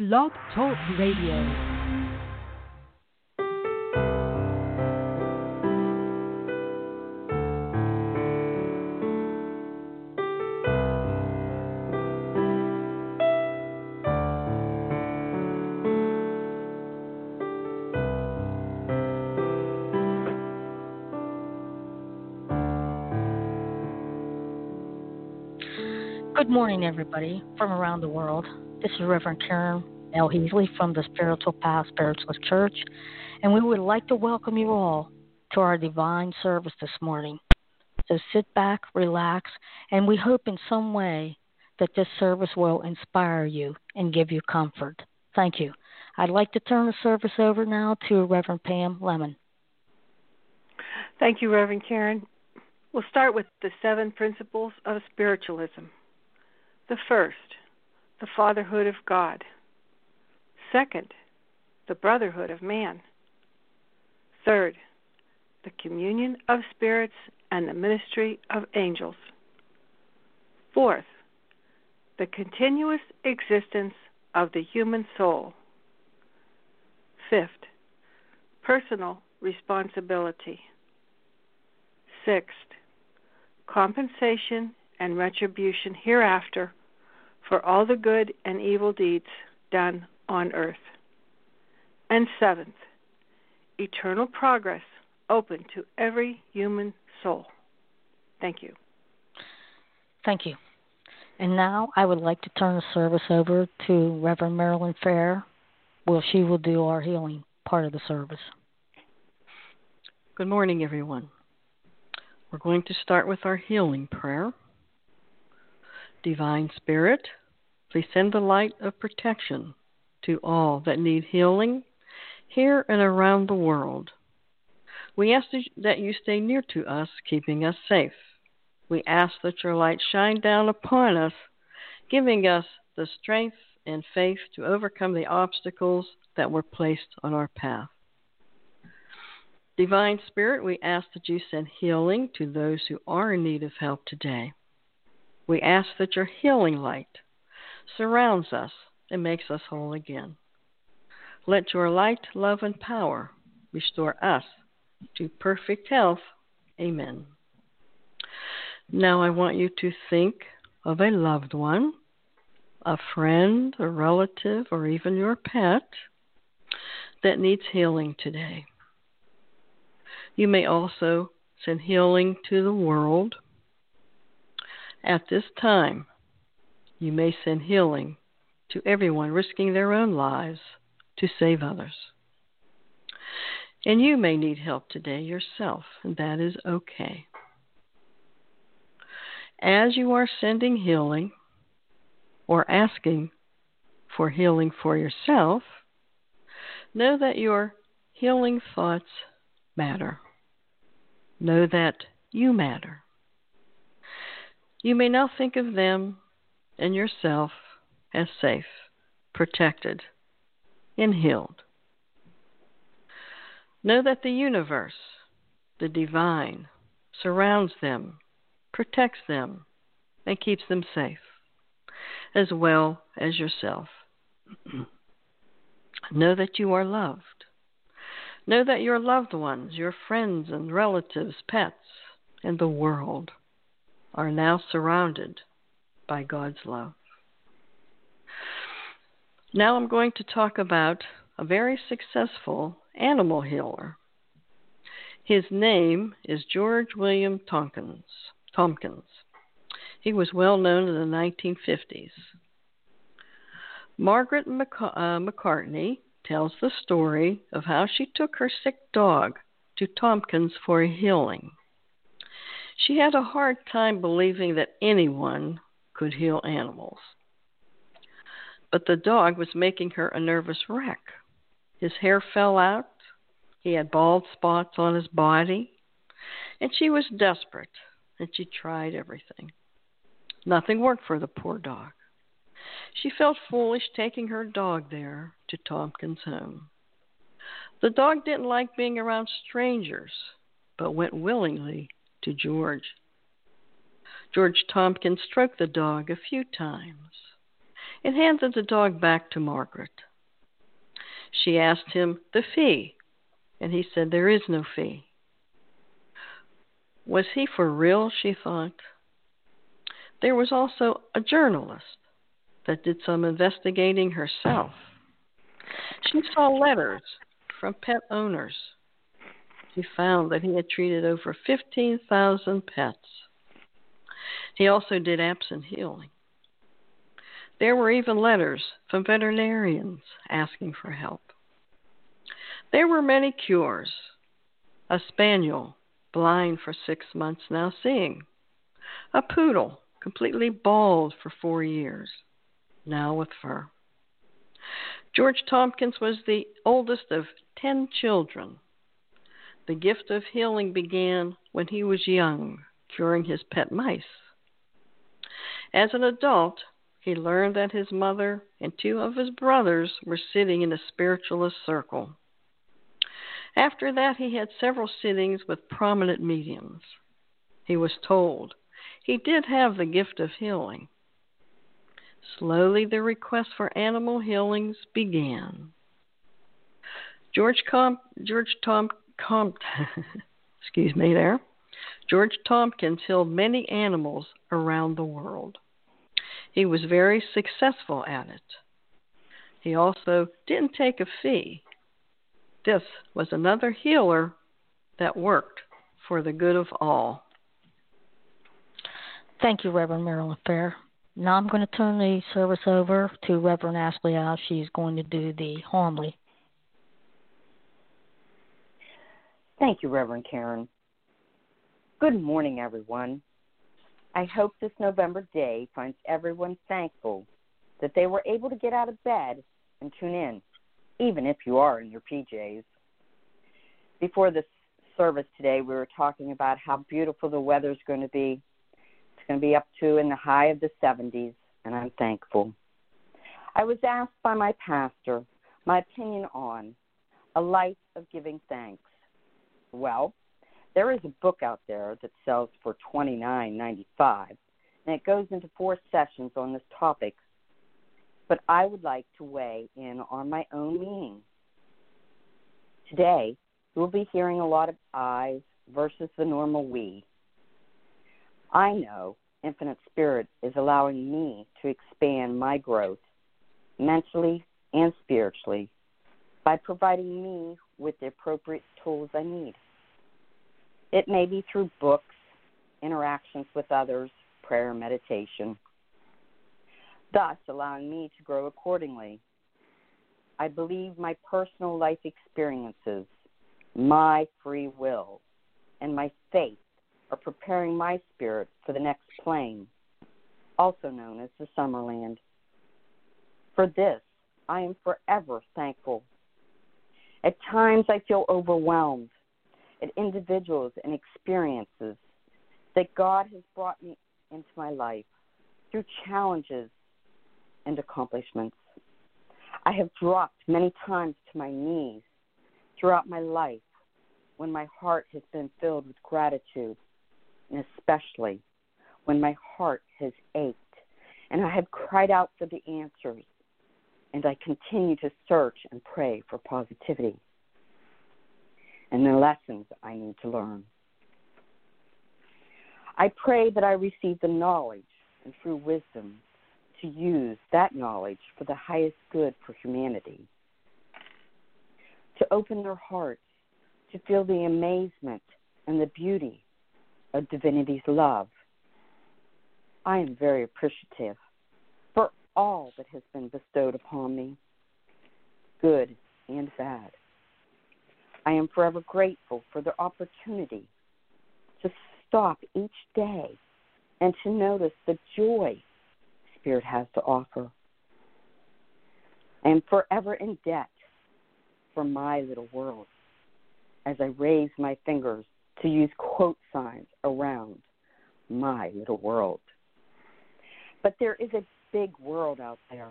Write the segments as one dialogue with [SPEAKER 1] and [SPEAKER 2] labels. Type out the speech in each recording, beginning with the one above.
[SPEAKER 1] Blog Talk Radio.
[SPEAKER 2] Good morning, everybody from around the world. This is Reverend Karen L. Heasley from the Spiritual Path Spiritualist Church, and we would like to welcome you all to our divine service this morning. So sit back, relax, and we hope in some way that this service will inspire you and give you comfort. Thank you. I'd like to turn the service over now to Reverend Pam Lemon.
[SPEAKER 3] Thank you, Reverend Karen. We'll start with the seven principles of spiritualism. The first, the fatherhood of God. Second, the brotherhood of man. Third, the communion of spirits and the ministry of angels. Fourth, the continuous existence of the human soul. Fifth, personal responsibility. Sixth, compensation and retribution hereafter for all the good and evil deeds done on earth. And seventh, eternal progress open to every human soul. Thank you.
[SPEAKER 2] Thank you. And now I would like to turn the service over to Reverend Marilyn Fair. Well, she will do our healing part of the service.
[SPEAKER 4] Good morning, everyone. We're going to start with our healing prayer. Divine Spirit, Please send the light of protection to all that need healing here and around the world. We ask that you stay near to us, keeping us safe. We ask that your light shine down upon us, giving us the strength and faith to overcome the obstacles that were placed on our path. Divine Spirit, we ask that you send healing to those who are in need of help today. We ask that your healing light surrounds us and makes us whole again. Let your light, love, and power restore us to perfect health. Amen. Now I want you to think of a loved one, a friend, a relative, or even your pet that needs healing today. You may also send healing to the world. At this time, you may send healing to everyone risking their own lives to save others. And you may need help today yourself, and that is okay. As you are sending healing or asking for healing for yourself, know that your healing thoughts matter. Know that you matter. You may now think of them and yourself as safe, protected, and healed. Know that the universe, the divine, surrounds them, protects them, and keeps them safe, as well as yourself. know that you are loved. Know that your loved ones, your friends and relatives, pets, and the world are now surrounded by God's love. Now I'm going to talk about a very successful animal healer. His name is George William Tompkins. Tompkins. He was well known in the 1950s. Margaret McC- uh, McCartney tells the story of how she took her sick dog to Tompkins for healing. She had a hard time believing that anyone could heal animals. but the dog was making her a nervous wreck. His hair fell out, he had bald spots on his body, and she was desperate, and she tried everything. Nothing worked for the poor dog. She felt foolish taking her dog there to Tompkins' home. The dog didn't like being around strangers, but went willingly to George. George Tompkins stroked the dog a few times and handed the dog back to Margaret. She asked him the fee, and he said there is no fee. Was he for real? she thought. There was also a journalist that did some investigating herself. She saw letters from pet owners. She found that he had treated over 15,000 pets. He also did absent healing. There were even letters from veterinarians asking for help. There were many cures. A spaniel, blind for six months, now seeing. A poodle, completely bald for four years, now with fur. George Tompkins was the oldest of ten children. The gift of healing began when he was young, curing his pet mice. As an adult, he learned that his mother and two of his brothers were sitting in a spiritualist circle. After that, he had several sittings with prominent mediums. He was told he did have the gift of healing. Slowly, the requests for animal healings began. George Com- George Tom Com- excuse me there. George Tompkins healed many animals around the world. He was very successful at it. He also didn't take a fee. This was another healer that worked for the good of all.
[SPEAKER 2] Thank you, Reverend Marilyn Fair. Now I'm going to turn the service over to Reverend Ashley Al. She's going to do the homily.
[SPEAKER 5] Thank you, Reverend Karen. Good morning, everyone. I hope this November day finds everyone thankful that they were able to get out of bed and tune in, even if you are in your PJs. Before this service today, we were talking about how beautiful the weather is going to be It's going to be up to in the high of the 70s, and I'm thankful. I was asked by my pastor my opinion on a life of giving thanks. Well, there is a book out there that sells for $29.95, and it goes into four sessions on this topic. But I would like to weigh in on my own meaning. Today, we'll be hearing a lot of I's versus the normal we. I know Infinite Spirit is allowing me to expand my growth mentally and spiritually by providing me with the appropriate tools I need. It may be through books, interactions with others, prayer, meditation, thus allowing me to grow accordingly. I believe my personal life experiences, my free will, and my faith are preparing my spirit for the next plane, also known as the Summerland. For this, I am forever thankful. At times, I feel overwhelmed at individuals and experiences that God has brought me into my life through challenges and accomplishments. I have dropped many times to my knees throughout my life when my heart has been filled with gratitude and especially when my heart has ached and I have cried out for the answers, and I continue to search and pray for positivity and the lessons I need to learn. I pray that I receive the knowledge and true wisdom to use that knowledge for the highest good for humanity, to open their hearts to feel the amazement and the beauty of divinity's love. I am very appreciative all that has been bestowed upon me, good and bad. I am forever grateful for the opportunity to stop each day and to notice the joy Spirit has to offer. I am forever in debt for my little world as I raise my fingers to use quote signs around my little world. But there is a big world out there,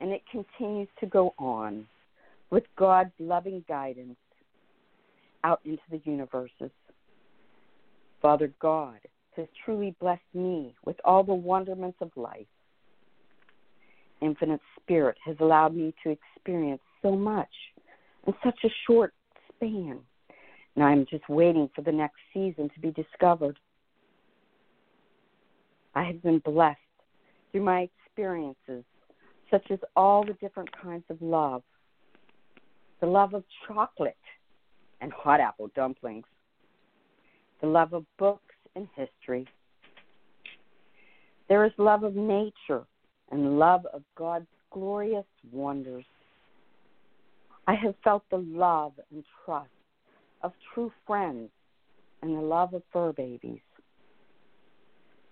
[SPEAKER 5] and it continues to go on with God's loving guidance out into the universes. Father God has truly blessed me with all the wonderments of life. Infinite Spirit has allowed me to experience so much in such a short span. And I'm just waiting for the next season to be discovered. I have been blessed through my experiences, such as all the different kinds of love the love of chocolate and hot apple dumplings, the love of books and history. There is love of nature and love of God's glorious wonders. I have felt the love and trust of true friends and the love of fur babies.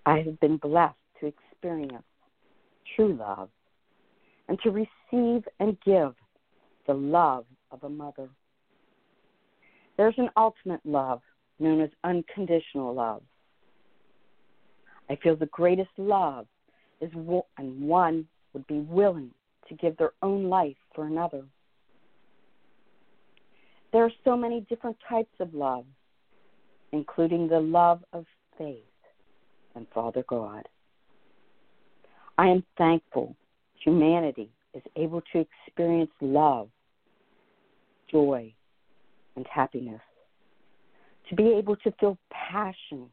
[SPEAKER 5] I have been blessed to experience true love and to receive and give the love of a mother. There's an ultimate love known as unconditional love. I feel the greatest love is and one would be willing to give their own life for another. There are so many different types of love, including the love of faith and Father God. I am thankful humanity is able to experience love, joy, and happiness, to be able to feel passion,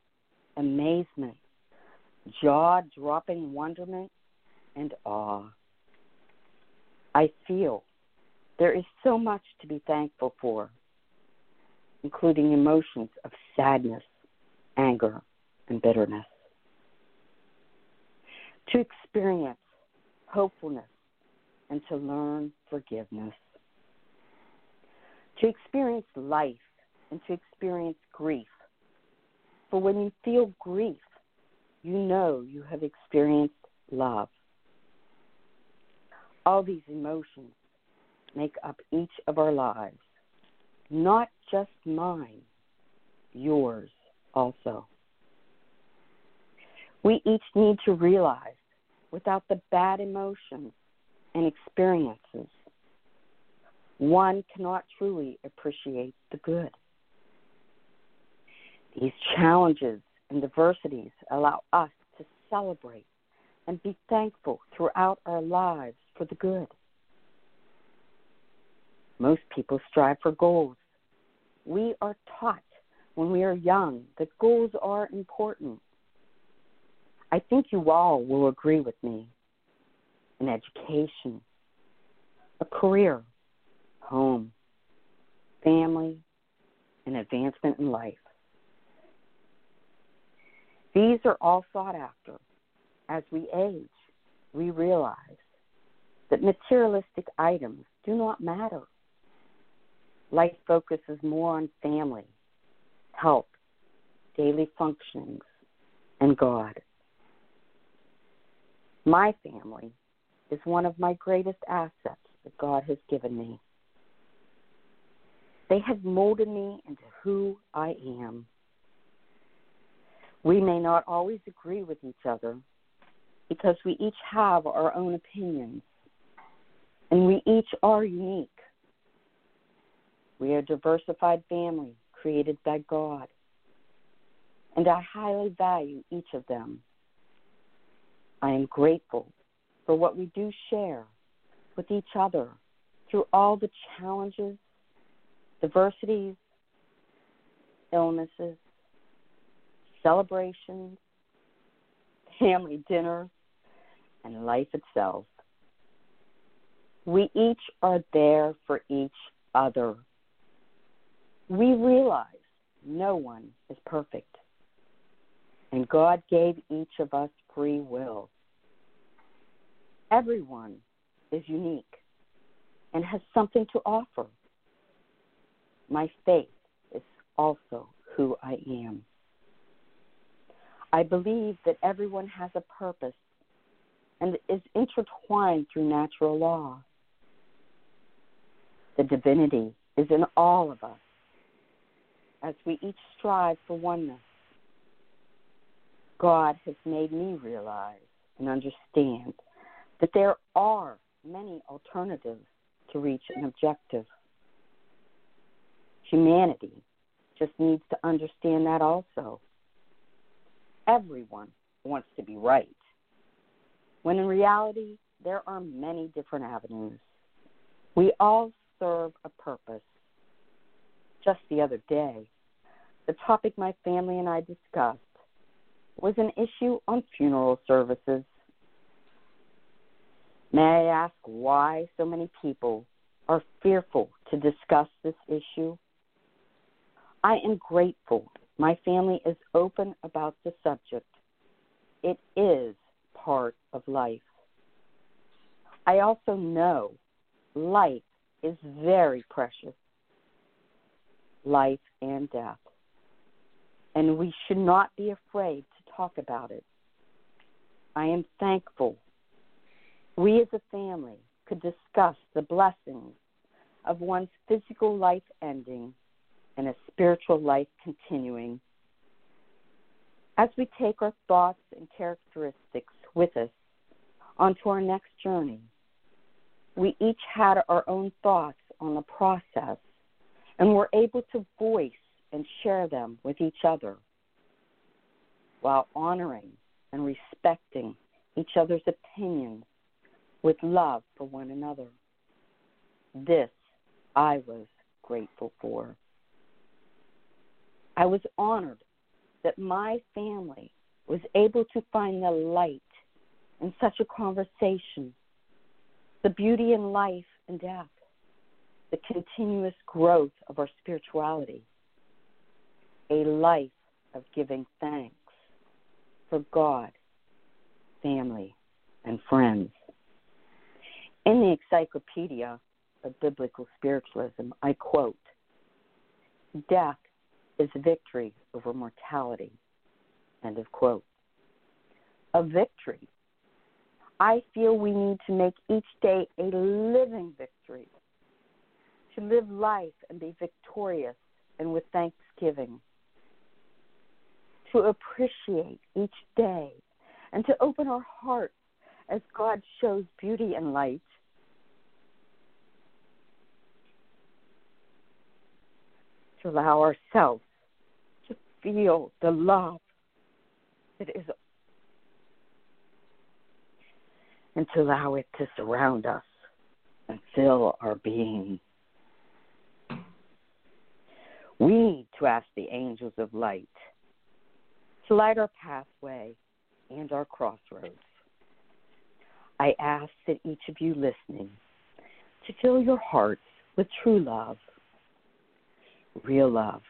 [SPEAKER 5] amazement, jaw dropping wonderment, and awe. I feel there is so much to be thankful for, including emotions of sadness, anger, and bitterness. To experience hopefulness and to learn forgiveness. To experience life and to experience grief. For when you feel grief, you know you have experienced love. All these emotions make up each of our lives, not just mine, yours also. We each need to realize without the bad emotions and experiences, one cannot truly appreciate the good. These challenges and diversities allow us to celebrate and be thankful throughout our lives for the good. Most people strive for goals. We are taught when we are young that goals are important. I think you all will agree with me. An education, a career, home, family, and advancement in life. These are all sought after. As we age, we realize that materialistic items do not matter. Life focuses more on family, health, daily functionings, and God. My family is one of my greatest assets that God has given me. They have molded me into who I am. We may not always agree with each other because we each have our own opinions and we each are unique. We are a diversified family created by God, and I highly value each of them. I am grateful for what we do share with each other through all the challenges, diversities, illnesses, celebrations, family dinners, and life itself. We each are there for each other. We realize no one is perfect, and God gave each of us free will. Everyone is unique and has something to offer. My faith is also who I am. I believe that everyone has a purpose and is intertwined through natural law. The divinity is in all of us as we each strive for oneness. God has made me realize and understand that there are many alternatives to reach an objective. Humanity just needs to understand that also. Everyone wants to be right, when in reality, there are many different avenues. We all serve a purpose. Just the other day, the topic my family and I discussed was an issue on funeral services. May I ask why so many people are fearful to discuss this issue? I am grateful my family is open about the subject. It is part of life. I also know life is very precious life and death. And we should not be afraid talk about it. I am thankful we as a family could discuss the blessings of one's physical life ending and a spiritual life continuing. As we take our thoughts and characteristics with us onto our next journey, we each had our own thoughts on the process and were able to voice and share them with each other while honoring and respecting each other's opinions with love for one another. This I was grateful for. I was honored that my family was able to find the light in such a conversation, the beauty in life and death, the continuous growth of our spirituality, a life of giving thanks for God, family, and friends. In the Encyclopedia of Biblical Spiritualism, I quote Death is victory over mortality. End of quote. A victory. I feel we need to make each day a living victory. To live life and be victorious and with thanksgiving. To appreciate each day and to open our hearts as God shows beauty and light. To allow ourselves to feel the love that is and to allow it to surround us and fill our being. We need to ask the angels of light light our pathway and our crossroads. I ask that each of you listening to fill your hearts with true love, real love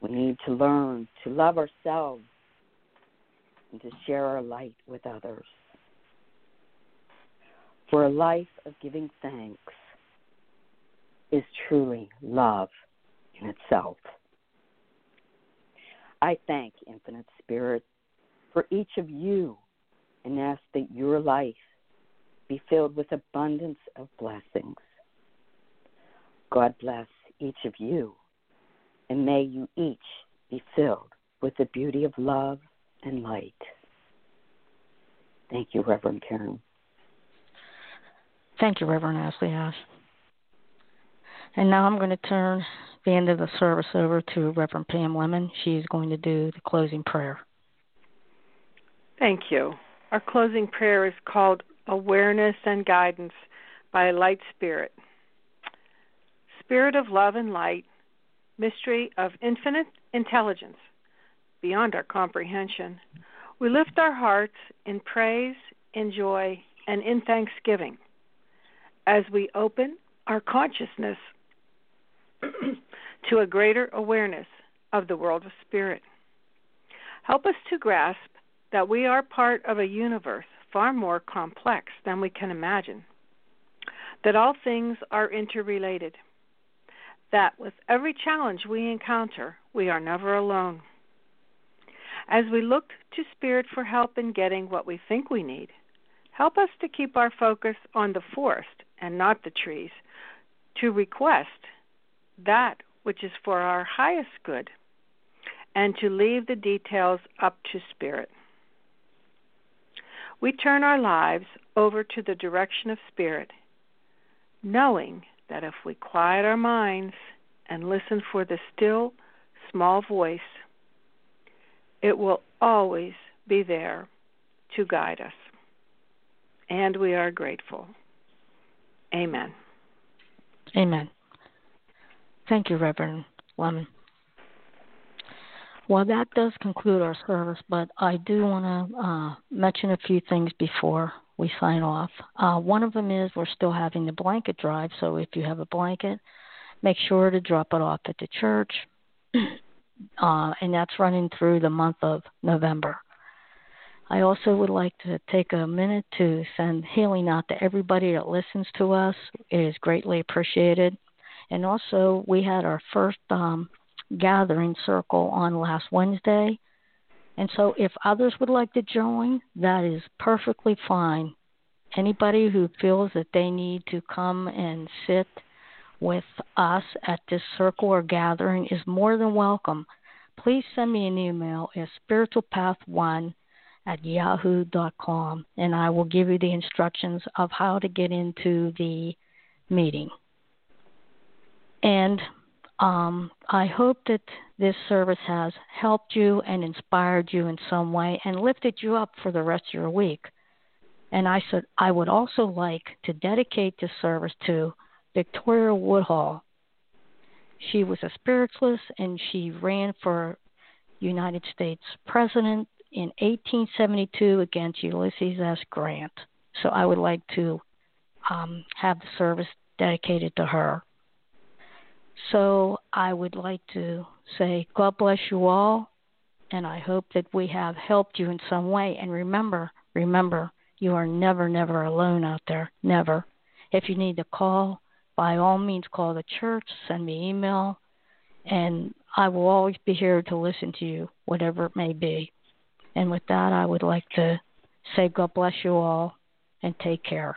[SPEAKER 5] we need to learn to love ourselves and to share our light with others. For a life of giving thanks is truly love in itself. I thank Infinite Spirit for each of you and ask that your life be filled with abundance of blessings. God bless each of you and may you each be filled with the beauty of love and light. Thank you, Reverend Karen.
[SPEAKER 2] Thank you, Reverend Ashley Ash. And now I'm going to turn the end of the service over to Reverend Pam Lemon. She's going to do the closing prayer.
[SPEAKER 3] Thank you. Our closing prayer is called Awareness and Guidance by Light Spirit. Spirit of love and light, mystery of infinite intelligence beyond our comprehension, we lift our hearts in praise, in joy, and in thanksgiving as we open our consciousness to a greater awareness of the world of spirit. Help us to grasp that we are part of a universe far more complex than we can imagine, that all things are interrelated that with every challenge we encounter, we are never alone. As we look to Spirit for help in getting what we think we need, help us to keep our focus on the forest and not the trees, to request that which is for our highest good, and to leave the details up to Spirit. We turn our lives over to the direction of Spirit, knowing that if we quiet our minds and listen for the still, small voice, it will always be there to guide us. And we are grateful. Amen.
[SPEAKER 2] Amen. Thank you, Reverend Lemon. Well, that does conclude our service, but I do want to uh, mention a few things before we sign off. Uh, one of them is we're still having the blanket drive, so if you have a blanket, make sure to drop it off at the church. uh, and that's running through the month of November. I also would like to take a minute to send healing out to everybody that listens to us. It is greatly appreciated. And also, we had our first um, gathering circle on last Wednesday. And so, if others would like to join, that is perfectly fine. Anybody who feels that they need to come and sit with us at this circle or gathering is more than welcome. Please send me an email at spiritualpath1 at yahoo.com and I will give you the instructions of how to get into the meeting. And um, I hope that this service has helped you and inspired you in some way and lifted you up for the rest of your week. And I said I would also like to dedicate this service to Victoria Woodhull. She was a spiritualist and she ran for United States President in 1872 against Ulysses S. Grant. So I would like to um, have the service dedicated to her. So I would like to say, God bless you all, and I hope that we have helped you in some way. And remember, remember, you are never, never alone out there. Never. If you need to call, by all means, call the church, send me email, and I will always be here to listen to you, whatever it may be. And with that, I would like to say, God bless you all, and take care.